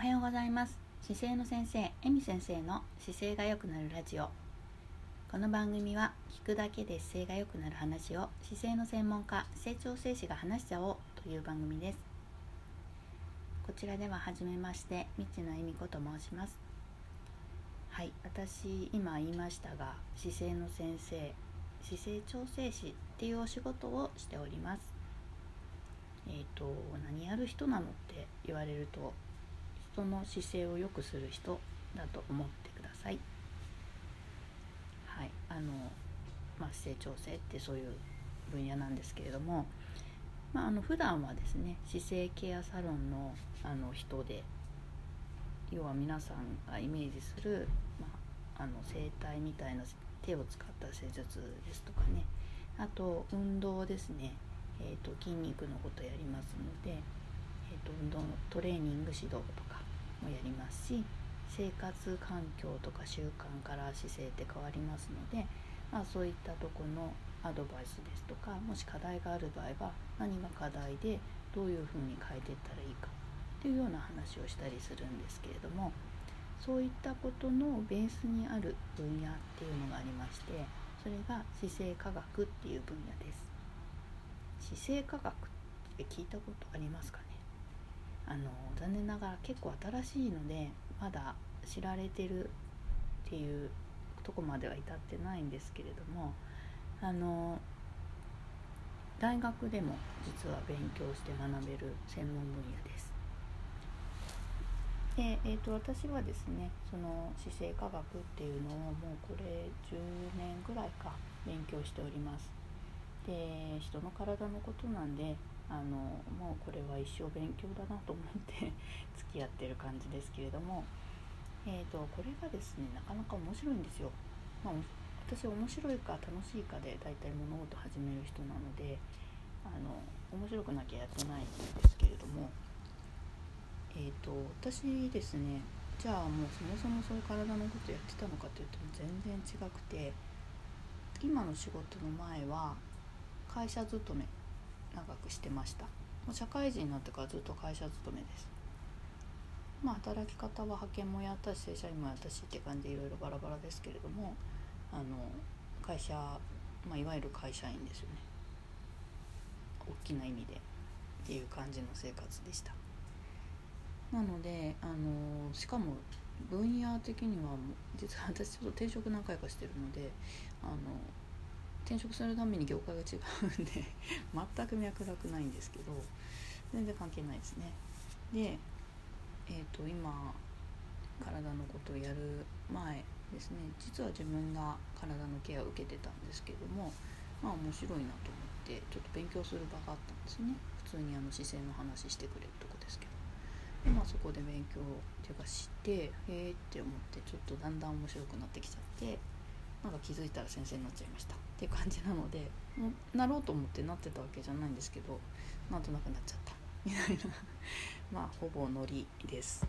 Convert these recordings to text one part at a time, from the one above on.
はようございます。姿勢の先生えみ先生の姿勢が良くなるラジオ。この番組は聞くだけで姿勢が良くなる話を姿勢の専門家成長整士が話しちゃおうという番組です。こちらでは初めましてみちのえみこと申します。はい私今言いましたが姿勢の先生姿勢調整士っていうお仕事をしております。えっ、ー、と何やる人なのって言われると人の姿勢を良くする人だと思ってください。はい。あの、まあ、姿勢調整ってそういう分野なんですけれども、まあ、あの普段はですね姿勢ケアサロンのあの人で要は皆さんがイメージする、まあ、あの整体みたいな手を使った施術ですとかね。あと運動ですね、えーと、筋肉のことやりますので、えーと、運動トレーニング指導とかもやりますし生活環境とか習慣から姿勢って変わりますので、まあ、そういったとこのアドバイスですとかもし課題がある場合は何が課題でどういうふうに変えていったらいいかっていうような話をしたりするんですけれどもそういったことのベースにある分野っていうのがありましてそれが姿勢科学っていう分野です。姿勢科学って聞いたことありますかね？あの残念ながら結構新しいのでまだ知られてるっていうとこまでは至ってないんですけれどもあの大学でも実は勉強して学べる専門分野です。で、えーと、私はですねその姿勢科学っていうのをもうこれ10年ぐらいか勉強しております。で人の体のことなんであのもうこれは一生勉強だなと思って 付き合ってる感じですけれども、えーと、これがですねなかなか面白いんですよ。まあ、私面白いか楽しいかで大体物事始める人なのであの面白くなきゃやってないんですけれども、えーと、私ですねじゃあもうそもそもそういう体のことやってたのかというと全然違くて今の仕事の前は会社勤め長くしてました。もう社会人になってからずっと会社勤めです。まあ働き方は派遣もやったし正社員もやったしって感じでいろいろバラバラですけれどもあの会社、まあ、いわゆる会社員ですよね。大きな意味でっていう感じの生活でした。なのであのしかも分野的には実は私ちょっと転職何回かしてるのであの転職するために業界が違うんで 全く脈絡ないんですけど全然関係ないですね。でえっ、ー、と今体のことをやる前ですね実は自分が体のケアを受けてたんですけどもまあ面白いなと思ってちょっと勉強する場があったんですね。普通にあの姿勢の話してくれるとこですけど。でまあそこで勉強ってかしてへえって思ってちょっとだんだん面白くなってきちゃってなんか気づいたら先生になっちゃいました。っていう感じなのでもうなろうと思ってなってたわけじゃないんですけどなんとなくなっちゃった。みたいな。まあほぼノリです。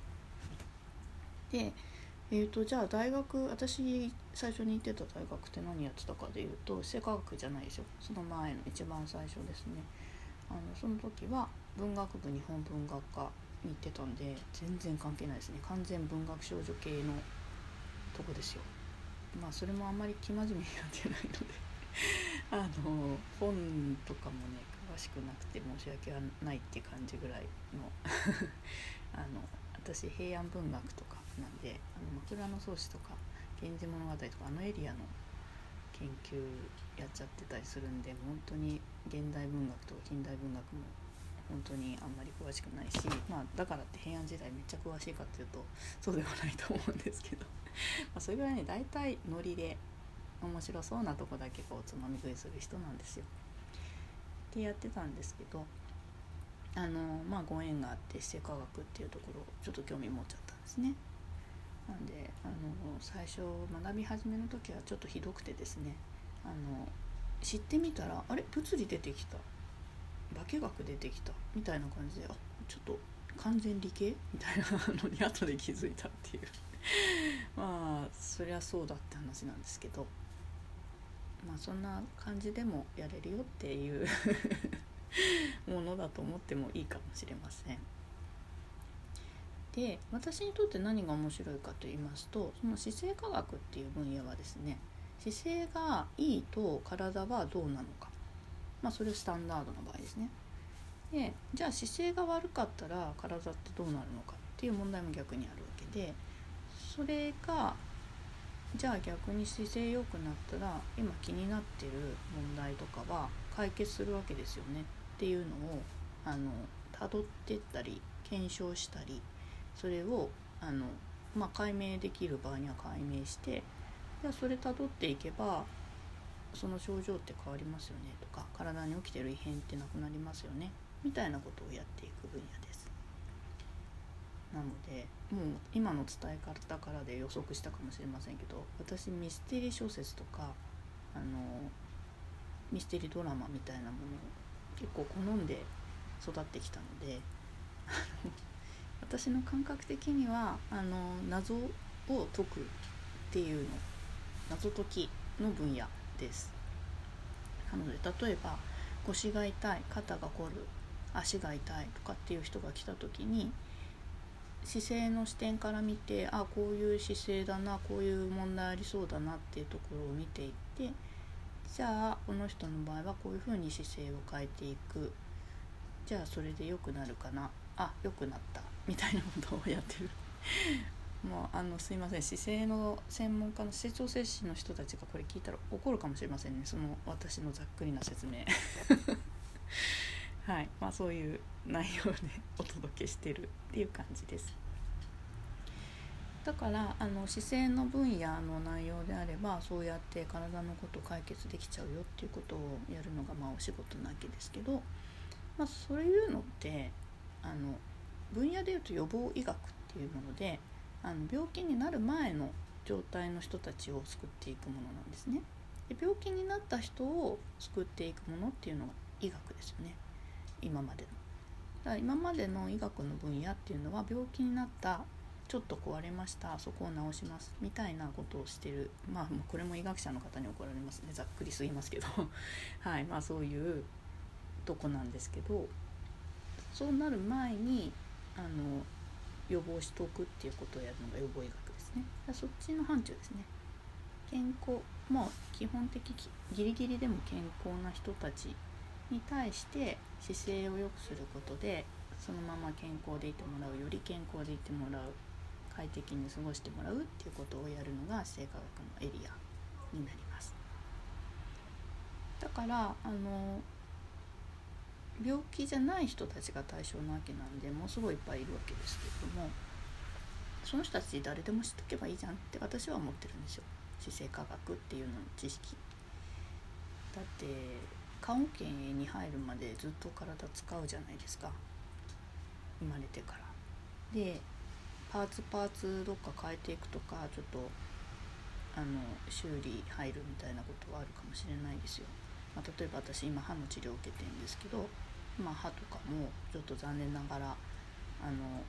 でえーと、じゃあ大学私最初に行ってた大学って何やってたかでいうと生科学じゃないですよ。その前の一番最初ですね。あのその時は文学部日本文学科に行ってたんで全然関係ないですね。完全文学少女系のとこですよ。まあそれもあんまり生真面目にやってないので。あの本とかもね詳しくなくて申し訳ないって感じぐらいの あの私平安文学とかなんであの枕草子とか「源氏物語」とかあのエリアの研究やっちゃってたりするんで本当に現代文学とか近代文学も本当にあんまり詳しくないし、まあ、だからって平安時代めっちゃ詳しいかっていうとそうではないと思うんですけど まあそれぐらいね大体ノリで面白そうなとこだけこうつまみ食いする人なんですよ。ってやってたんですけどあのまあご縁があって姿勢科学っていうところちょっと興味持っちゃったんですね。なんであの最初学び始めの時はちょっとひどくてですねあの知ってみたらあれ物理出てきた。化学出てきた。みたいな感じであちょっと完全理系？みたいなのに後で気づいたっていう。まあそりゃそうだって話なんですけど。まあそんな感じでもやれるよっていう ものだと思ってもいいかもしれません。で私にとって何が面白いかと言いますとその姿勢科学っていう分野はですね姿勢がいいと体はどうなのかまあそれスタンダードの場合ですねでじゃあ姿勢が悪かったら体ってどうなるのかっていう問題も逆にあるわけでそれがじゃあ逆に姿勢良くなったら今気になってる問題とかは解決するわけですよねっていうのをあの辿ってったり検証したりそれをあの、まあ、解明できる場合には解明してじゃあそれ辿っていけばその症状って変わりますよねとか体に起きてる異変ってなくなりますよねみたいなことをやっていく分野。なのでもう今の伝え方からで予測したかもしれませんけど私ミステリー小説とかあのミステリードラマみたいなものを結構好んで育ってきたので 私の感覚的にはあの謎を解くっていうの謎解きの分野です。なので例えば腰が痛い肩が凝る足が痛いとかっていう人が来た時に姿勢の視点から見てあこういう姿勢だなこういう問題ありそうだなっていうところを見ていってじゃあこの人の場合はこういうふうに姿勢を変えていく。じゃあそれで良くなるかな。あ良くなった。みたいなことをやってる。もうあのすいません。姿勢の専門家の姿勢調整士の人たちがこれ聞いたら怒るかもしれませんね。その私のざっくりな説明。はい。まあそういう内容で お届けしてるっていう感じです。だからあの姿勢の分野の内容であればそうやって体のこと解決できちゃうよっていうことをやるのがまあお仕事なわけですけど、まあ、そういうのってあの分野でいうと予防医学っていうものであの病気になる前の状態の人たちを救っていくものなんですね。で病気になった人を救っていくものっていうのが医学ですよね。今までの。だから今までの医学の分野っていうのは病気になったちょっと壊れましたそこを直しますみたいなことをしてる。まあこれも医学者の方に怒られますね。ざっくりすぎますけど。はいまあそういうとこなんですけど。そうなる前にあの予防しておくっていうことをやるのが予防医学ですね。そっちの範疇ですね。健康もう基本的ギリギリでも健康な人たちに対して姿勢を良くすることでそのまま健康でいてもらうより健康でいてもらう快適に過ごしてもらうっていうことをやるのが姿勢科学のエリアになります。だからあの病気じゃない人たちが対象なわけなんでものすごいいっぱいいるわけですけれどもその人たち誰でも知っとけばいいじゃんって私は思ってるんですよ。姿勢科学っていうのの知識。だって棺桶に入るまでずっと体使うじゃないですか。生まれてから。でパーツパーツどっか変えていくとかちょっとあの修理入るみたいなことはあるかもしれないですよ、まあ、例えば私今歯の治療を受けてるんですけど、まあ、歯とかもちょっと残念ながらあの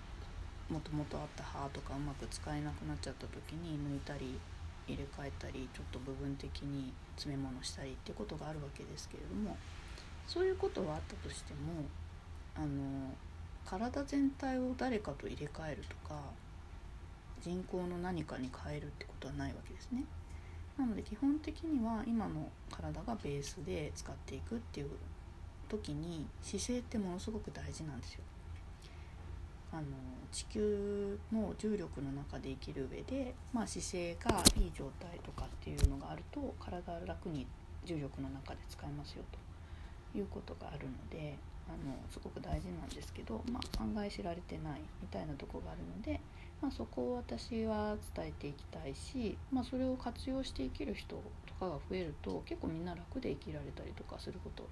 もともとあった歯とかうまく使えなくなっちゃった時に抜いたり入れ替えたりちょっと部分的に詰め物したりってことがあるわけですけれどもそういうことはあったとしてもあの体全体を誰かと入れ替えるとか人口の何かに変えるってことはないわけですね。なので基本的には今の体がベースで使っていくっていう時に姿勢ってものすごく大事なんですよ。あの地球の重力の中で生きる上で、まあ、姿勢がいい状態とかっていうのがあると体楽に重力の中で使えますよということがあるのであのすごく大事なんですけど、まあ、案外知られてないみたいなとこがあるので、まあ、そこを私は伝えていきたいし、まあ、それを活用して生きる人とかが増えると結構みんな楽で生きられたりとかすること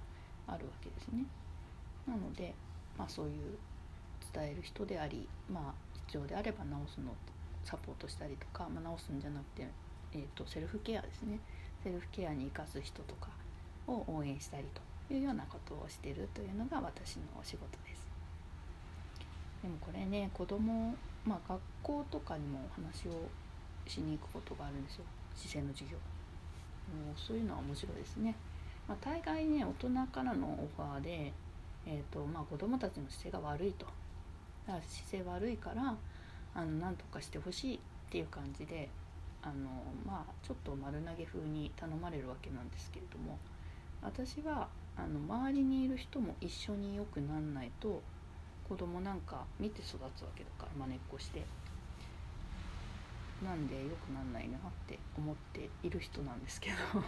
あるわけですね。なので、まあ、そういう伝える人であり、まあ、必要であれば直すのをサポートしたりとか、まあ、直すんじゃなくて、えーと、とセルフケアですね。セルフケアに生かす人とかを応援したりというようなことをしてるというのが私のお仕事です。でもこれね子供まあ学校とかにも話をしに行くことがあるんですよ。姿勢の授業。もうそういうのは面白いですね、まあ、大概ね大人からのオファーで、えーとまあ、子供たちの姿勢が悪いと。だから姿勢悪いからあの何とかしてほしいっていう感じであのまあちょっと丸投げ風に頼まれるわけなんですけれども私はあの周りにいる人も一緒によくなんないと子供なんか見て育つわけだからまねっこして。なんでよくなんないなって思っている人なんですけど。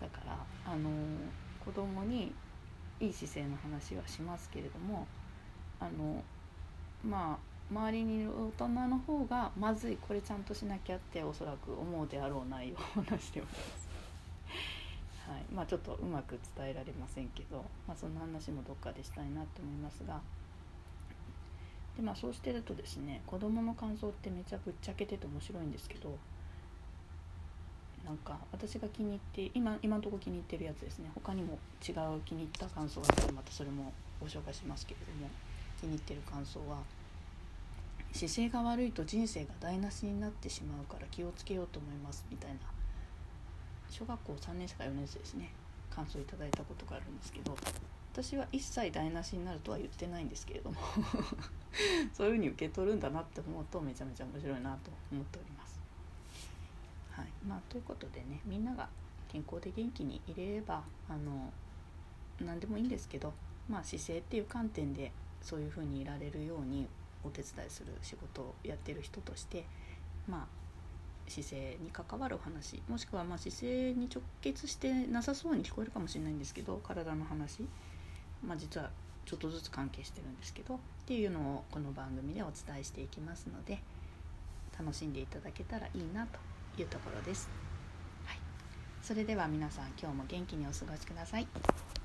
だからあの子供にいい姿勢の話はしますけれどもあのまあ周りにいる大人の方がまずいこれちゃんとしなきゃっておそらく思うであろう内容を話してます。はい。まあ、ちょっとうまく伝えられませんけど、まあ、そんな話もどっかでしたいなと思いますが。で、まあ、そうしてるとですね子どもの感想ってめちゃぶっちゃけてて面白いんですけどなんか私が気に入って今今のとこ気に入ってるやつですね。他にも違う気に入った感想があったらまたそれもご紹介しますけれども。気に入ってる感想は姿勢が悪いと人生が台無しになってしまうから気をつけようと思いますみたいな。小学校3年生か4年生ですね。感想いただいたことがあるんですけど私は一切台無しになるとは言ってないんですけれども そういうふうに受け取るんだなって思うとめちゃめちゃ面白いなと思っております。はい。まあ、ということでねみんなが健康で元気にいれればあの何でもいいんですけど、まあ、姿勢っていう観点でそういうふうにいられるようにお手伝いする仕事をやってる人としてまあ姿勢に関わるお話もしくはま姿勢に直結してなさそうに聞こえるかもしれないんですけど体の話、まあ、実はちょっとずつ関係してるんですけどっていうのをこの番組でお伝えしていきますので楽しんでいただけたらいいなというところです。はい、それでは皆さん今日も元気にお過ごしください。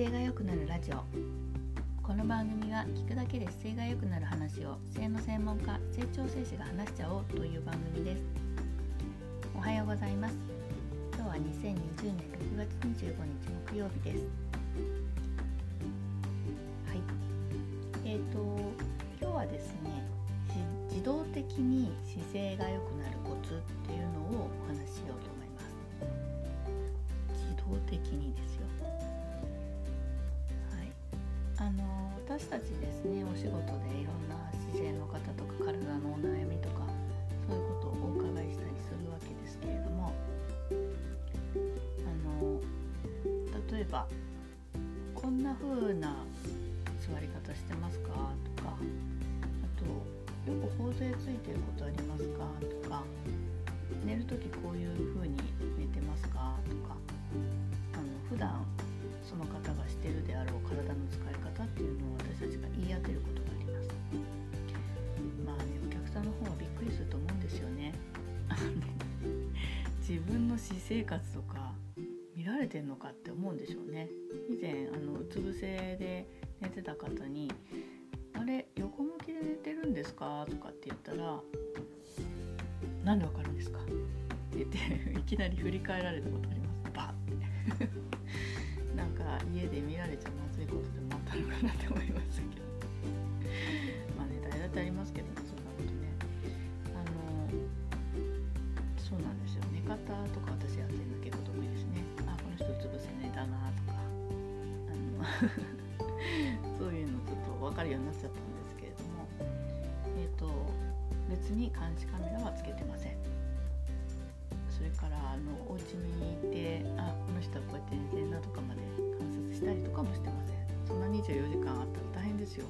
姿勢が良くなるラジオ。この番組は聞くだけで姿勢が良くなる話を性の専門家成長生士が話しちゃおうという番組です。おはようございます。今日は2020年6月25日木曜日です。はい。えーと今日はですね自動的に姿勢が良くなるコツっていうのをお話ししようと思います。動的にですよ。私たちですねお仕事でいろんな姿勢の方とか体のお悩みとかそういうことをお伺いしたりするわけですけれどもあの例えばこんな風な座り方してますか？とかあとよく頬杖ついてることありますか？とか寝る時こういう風に寝てますか？とかあの普段その方がしてるであろう体の使い方っていうのを私たちが言い当てることがありますまあねお客さんの方はびっくりすると思うんですよね 自分の私生活とか見られてんのかって思うんでしょうね以前あのうつ伏せで寝てた方に「あれ横向きで寝てるんですか?」とかって言ったら「何でわかるんですか?」って言って いきなり振り返られたことありますバッてなんか家で見られちゃまずいことでもあったのかなって思いましたけど。まあね誰だってありますけどね。そんなことねあのそうなんですよ。寝方とか私やってるの結構得意ですね。あこの人つぶせ寝だなとか。あの そういうのちょっと分かるようになっちゃったんですけれども。えっ、ー、と別に監視カメラはつけてません。それからあのかもしてません。そんな24時間あったら大変ですよ。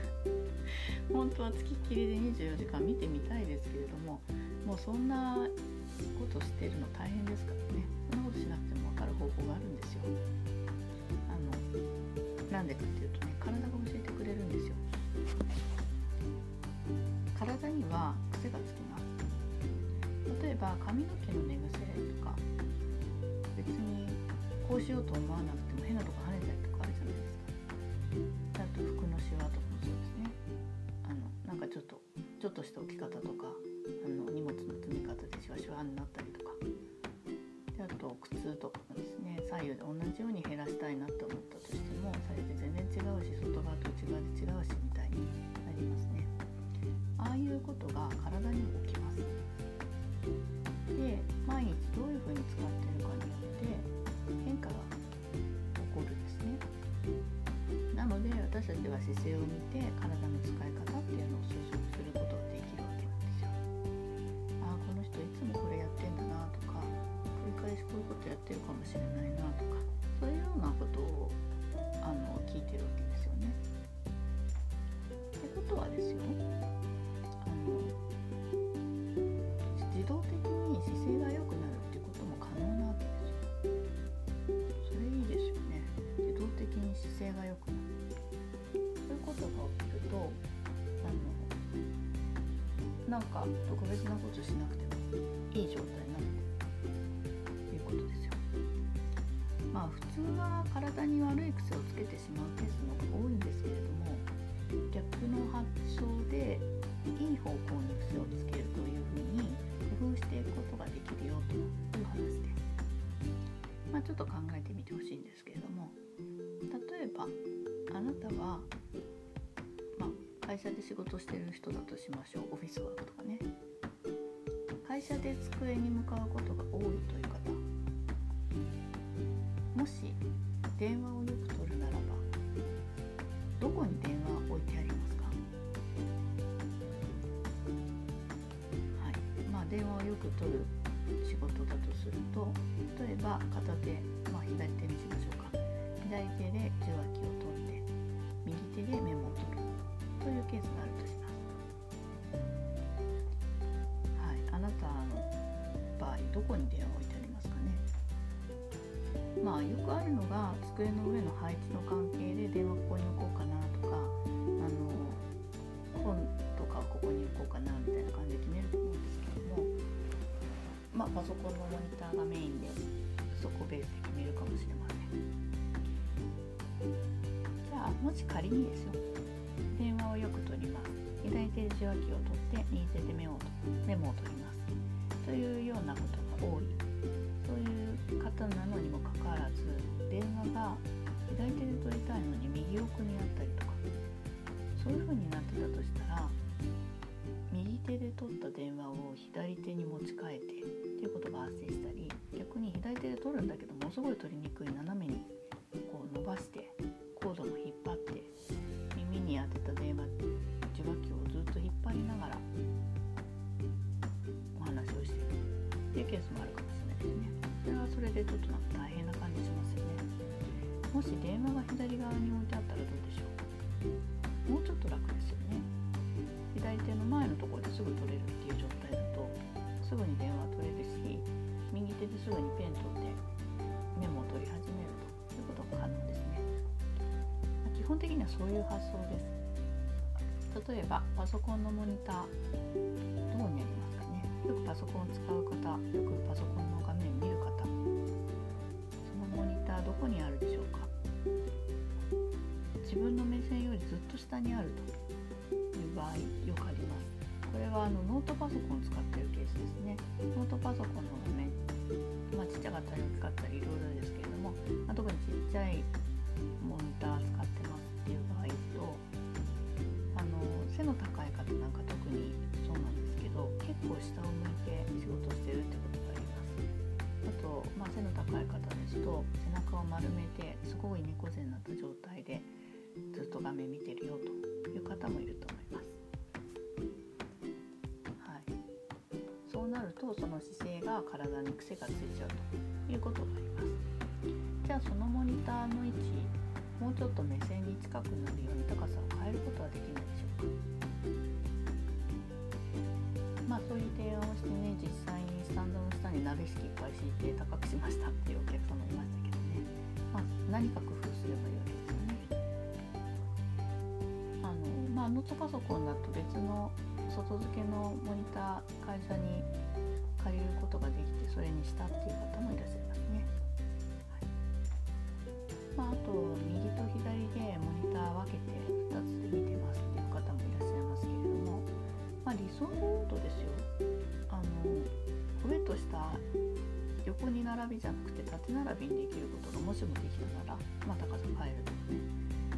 本当はつきっきりで24時間見てみたいですけれどももうそんなことしてるの大変ですからね。そんなことしなくても分かる方法があるんですよ。あのなんでかっていうとね体が教えてくれるんですよ。体には癖がつきます。例えば髪の毛の寝癖とか別にこうしようと思わなく置き方とかあの荷物の積み方でシワシワになったりとか。であと靴とかもですね。左右で同じように減らしたいなと思ったとしても左右で全然違うし外側と内側で違うしみたいになりますね。ああいうことが体にも起きます。で毎日どういうふうに使ってるかによって変化が起こるんですね。なので私たちは姿勢を見て体の使い方っていうのを推測することがってるかもしれないなとかそういうようなことをあの聞いてるわけですよね。ってことはですよあの自動的に姿勢が良くなるっていうことも可能なわけですよ。それいいですよね。自動的に姿勢が良くなる。そういうことが起きるとあのなんか特別なことしなくてもいい状態になるというま普通は体に悪い癖をつけてしまうケースの方が多いんですけれども逆の発想でいい方向に癖をつけるというふうに工夫していくことができるよという話です。まあ、ちょっと考えてみてほしいんですけれども例えばあなたは、まあ、会社で仕事してる人だとしましょうオフィスワークとかね会社で机に向かうことが多いという方もし電話をよく取るならばどこに電話を置いてありますか？はい。まあ電話をよく取る仕事だとすると例えば片手、まあ、左手にしましょうか。左手で受話器を取って右手でメモを取る。というケースがあるとします。はい。あなたの場合どこに電話を置いてますか？まあよくあるのが机の上の配置の関係で電話ここに置こうかなとかあの本とかここに置こうかなみたいな感じで決めると思うんですけどもまあパソコンのモニターがメインでそこベースで決めるかもしれません。じゃあもし仮にですよ電話をよく取ります。左手で受話器を取って右手でメモを取ります。というようなことが多い。方なのにもかかわらず電話が左手で取りたいのに右奥にあったりとかそういう風になってたとしたら右手で取った電話を左手に持ち替えてっていうことが発生したり逆に左手で取るんだけどものすごい取りにくい斜めにこう伸ばしてコードも引っ張って耳に当てた電話受話器をずっと引っ張りながらお話をしているっていうケースもあるかもしれないですね。それはそれでちょっとなんか大変な感じしますよね。もし電話が左側に置いてあったらどうでしょうもうちょっと楽ですよね。左手の前のところですぐ取れるっていう状態だとすぐに電話取れるし右手ですぐにペン取ってメモを取り始めるということが可能ですね。ま基本的にはそういう発想です。例えばパソコンのモニターどこにありますかねよくパソコンを使う方よくパソコンのこにあるでしょうか？自分の目線よりずっと下にあるという場合よくあります。これはあのノートパソコンを使っているケースですね。ノートパソコンの画面まあ、ちっちゃかったり大きかったりいろいろですけれども、まあ、特にちっちゃいモニター使ってますっていう場合とあの背の高い方なんか特にそうなんですけど結構下を向いて仕事してるってことありますあと、まあ、背の高い方ですと背中を丸めてすごい猫背になった状態でずっと画面見てるよという方もいると思います。はい、そうなるとその姿勢が体に癖がついちゃうということがあります。じゃあそのモニターの位置もうちょっと目線に近くなるように高さを変えることはできないでしょうか。まあそういう提案をしてね実鍋敷きいっぱい敷いて高くしましたっていうお客様いましたけどね、まあ、何か工夫すればいいわけですよね。あのまあノートパソコンだと別の外付けのモニター会社に借りることができてそれにしたっていう方もいらっしゃいますね。はいまあ、あと右と左でモニター分けて2つで見てますっていう方もいらっしゃいますけれども、まあ、理想で言うとですよあの上と下横に並びじゃなくて縦並びにできることがもしもできたなら、まあ、高さ変えるとかね。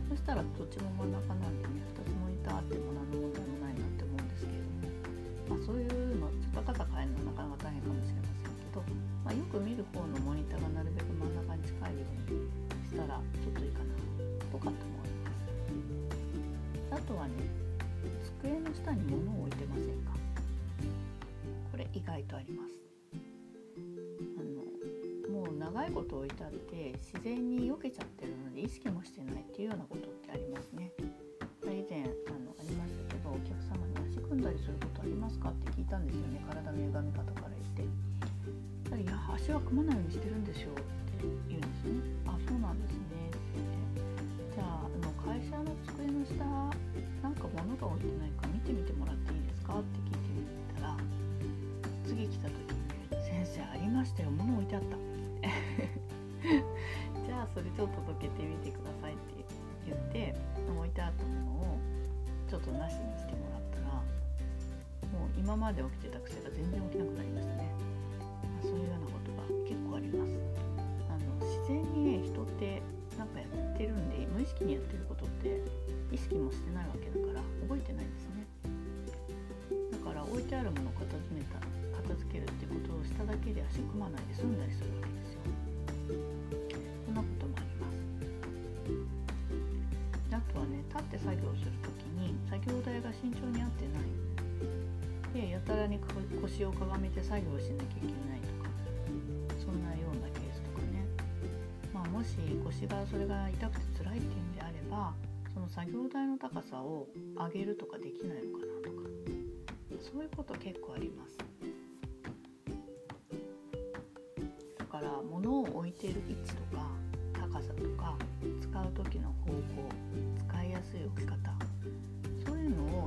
そしたらどっちも真ん中なんでね2つモニターあっても何の問題もないなって思うんですけれども。まあ、そういうのちょっと高さ変えるのはなかなか大変かもしれませんけど、まあ、よく見る方のモニターがなるべく真ん中に近いようにしたらちょっといいかなとかと思いますあとはね机の下に物を置いてませんか意外とあります。あのもう長いこと置いてあって自然に避けちゃってるので意識もしてないっていうようなことってありますね。以前あのありましたけどお客様に足組んだりすることありますかって聞いたんですよね体の歪み方から言って。たらいや足は組まないようにしてるんですよ。まで起きてた癖が全然起きなくなりましたね、まあ、そういうようなことが結構あります。あの自然にね人ってなんかやってるんで無意識にやってることって意識もしてないわけだから覚えてないんですね。だから置いてあるものを片付めた片付けるってことをしただけで足組まないで済んだりするわけですよ。そんなこともあります。あとはね立って作業する時に作業台が慎重にでやたらに腰をかがめて作業しなきゃいけないとかそんなようなケースとかね。まあもし腰がそれが痛くて辛いっていうんであればその作業台の高さを上げるとかできないのかなとかそういうこと結構あります。だから物を置いている位置とか高さとか使う時の方向使いやすい置き方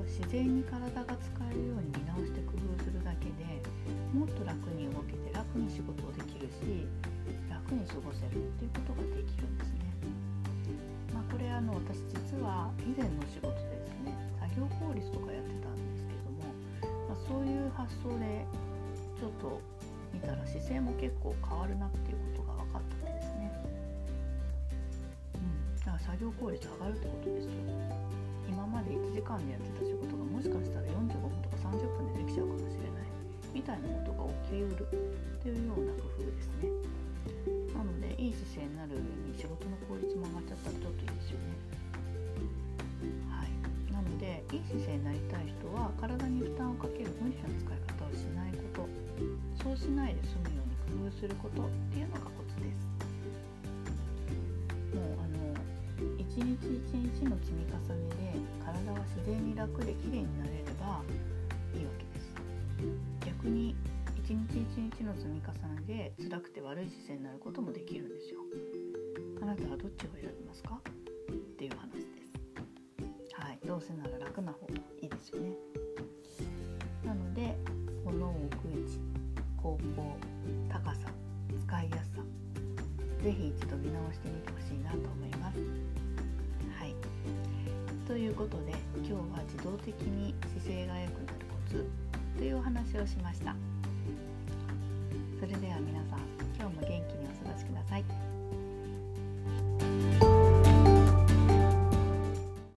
を自然に体が使えるように見直して工夫するだけでもっと楽に動けて楽に仕事をできるし楽に過ごせるっていうことができるんですね。まあ、これあの私実は以前の仕事でですね作業効率とかやってたんですけども、まあ、そういう発想でちょっと見たら姿勢も結構変わるなっていうことが分かったんですね。うん、だから作業効率上がるってことですよ。今まで1時間でやってた仕事がもしかしたら45分とか30分でできちゃうかもしれないみたいなことが起きうるというような工夫ですね。なのでいい姿勢になる上に仕事の効率も上がっちゃったらちょっといいですよね。はい、なのでいい姿勢になりたい人は楽で綺麗になれればいいわけです。逆に一日一日の積み重ねで辛くて悪い姿勢になることもできるんですよ。あなたはどっちを選びますか？っていう話です。はいどうせなら楽な方がいいですよね。なので物を置く位置方向高さ使いやすさ是非一度見直してみてほしいなと思います。はい。ということで今日は自動的に姿勢が良くなるコツというお話をしました。それでは皆さん今日も元気にお過ごしください。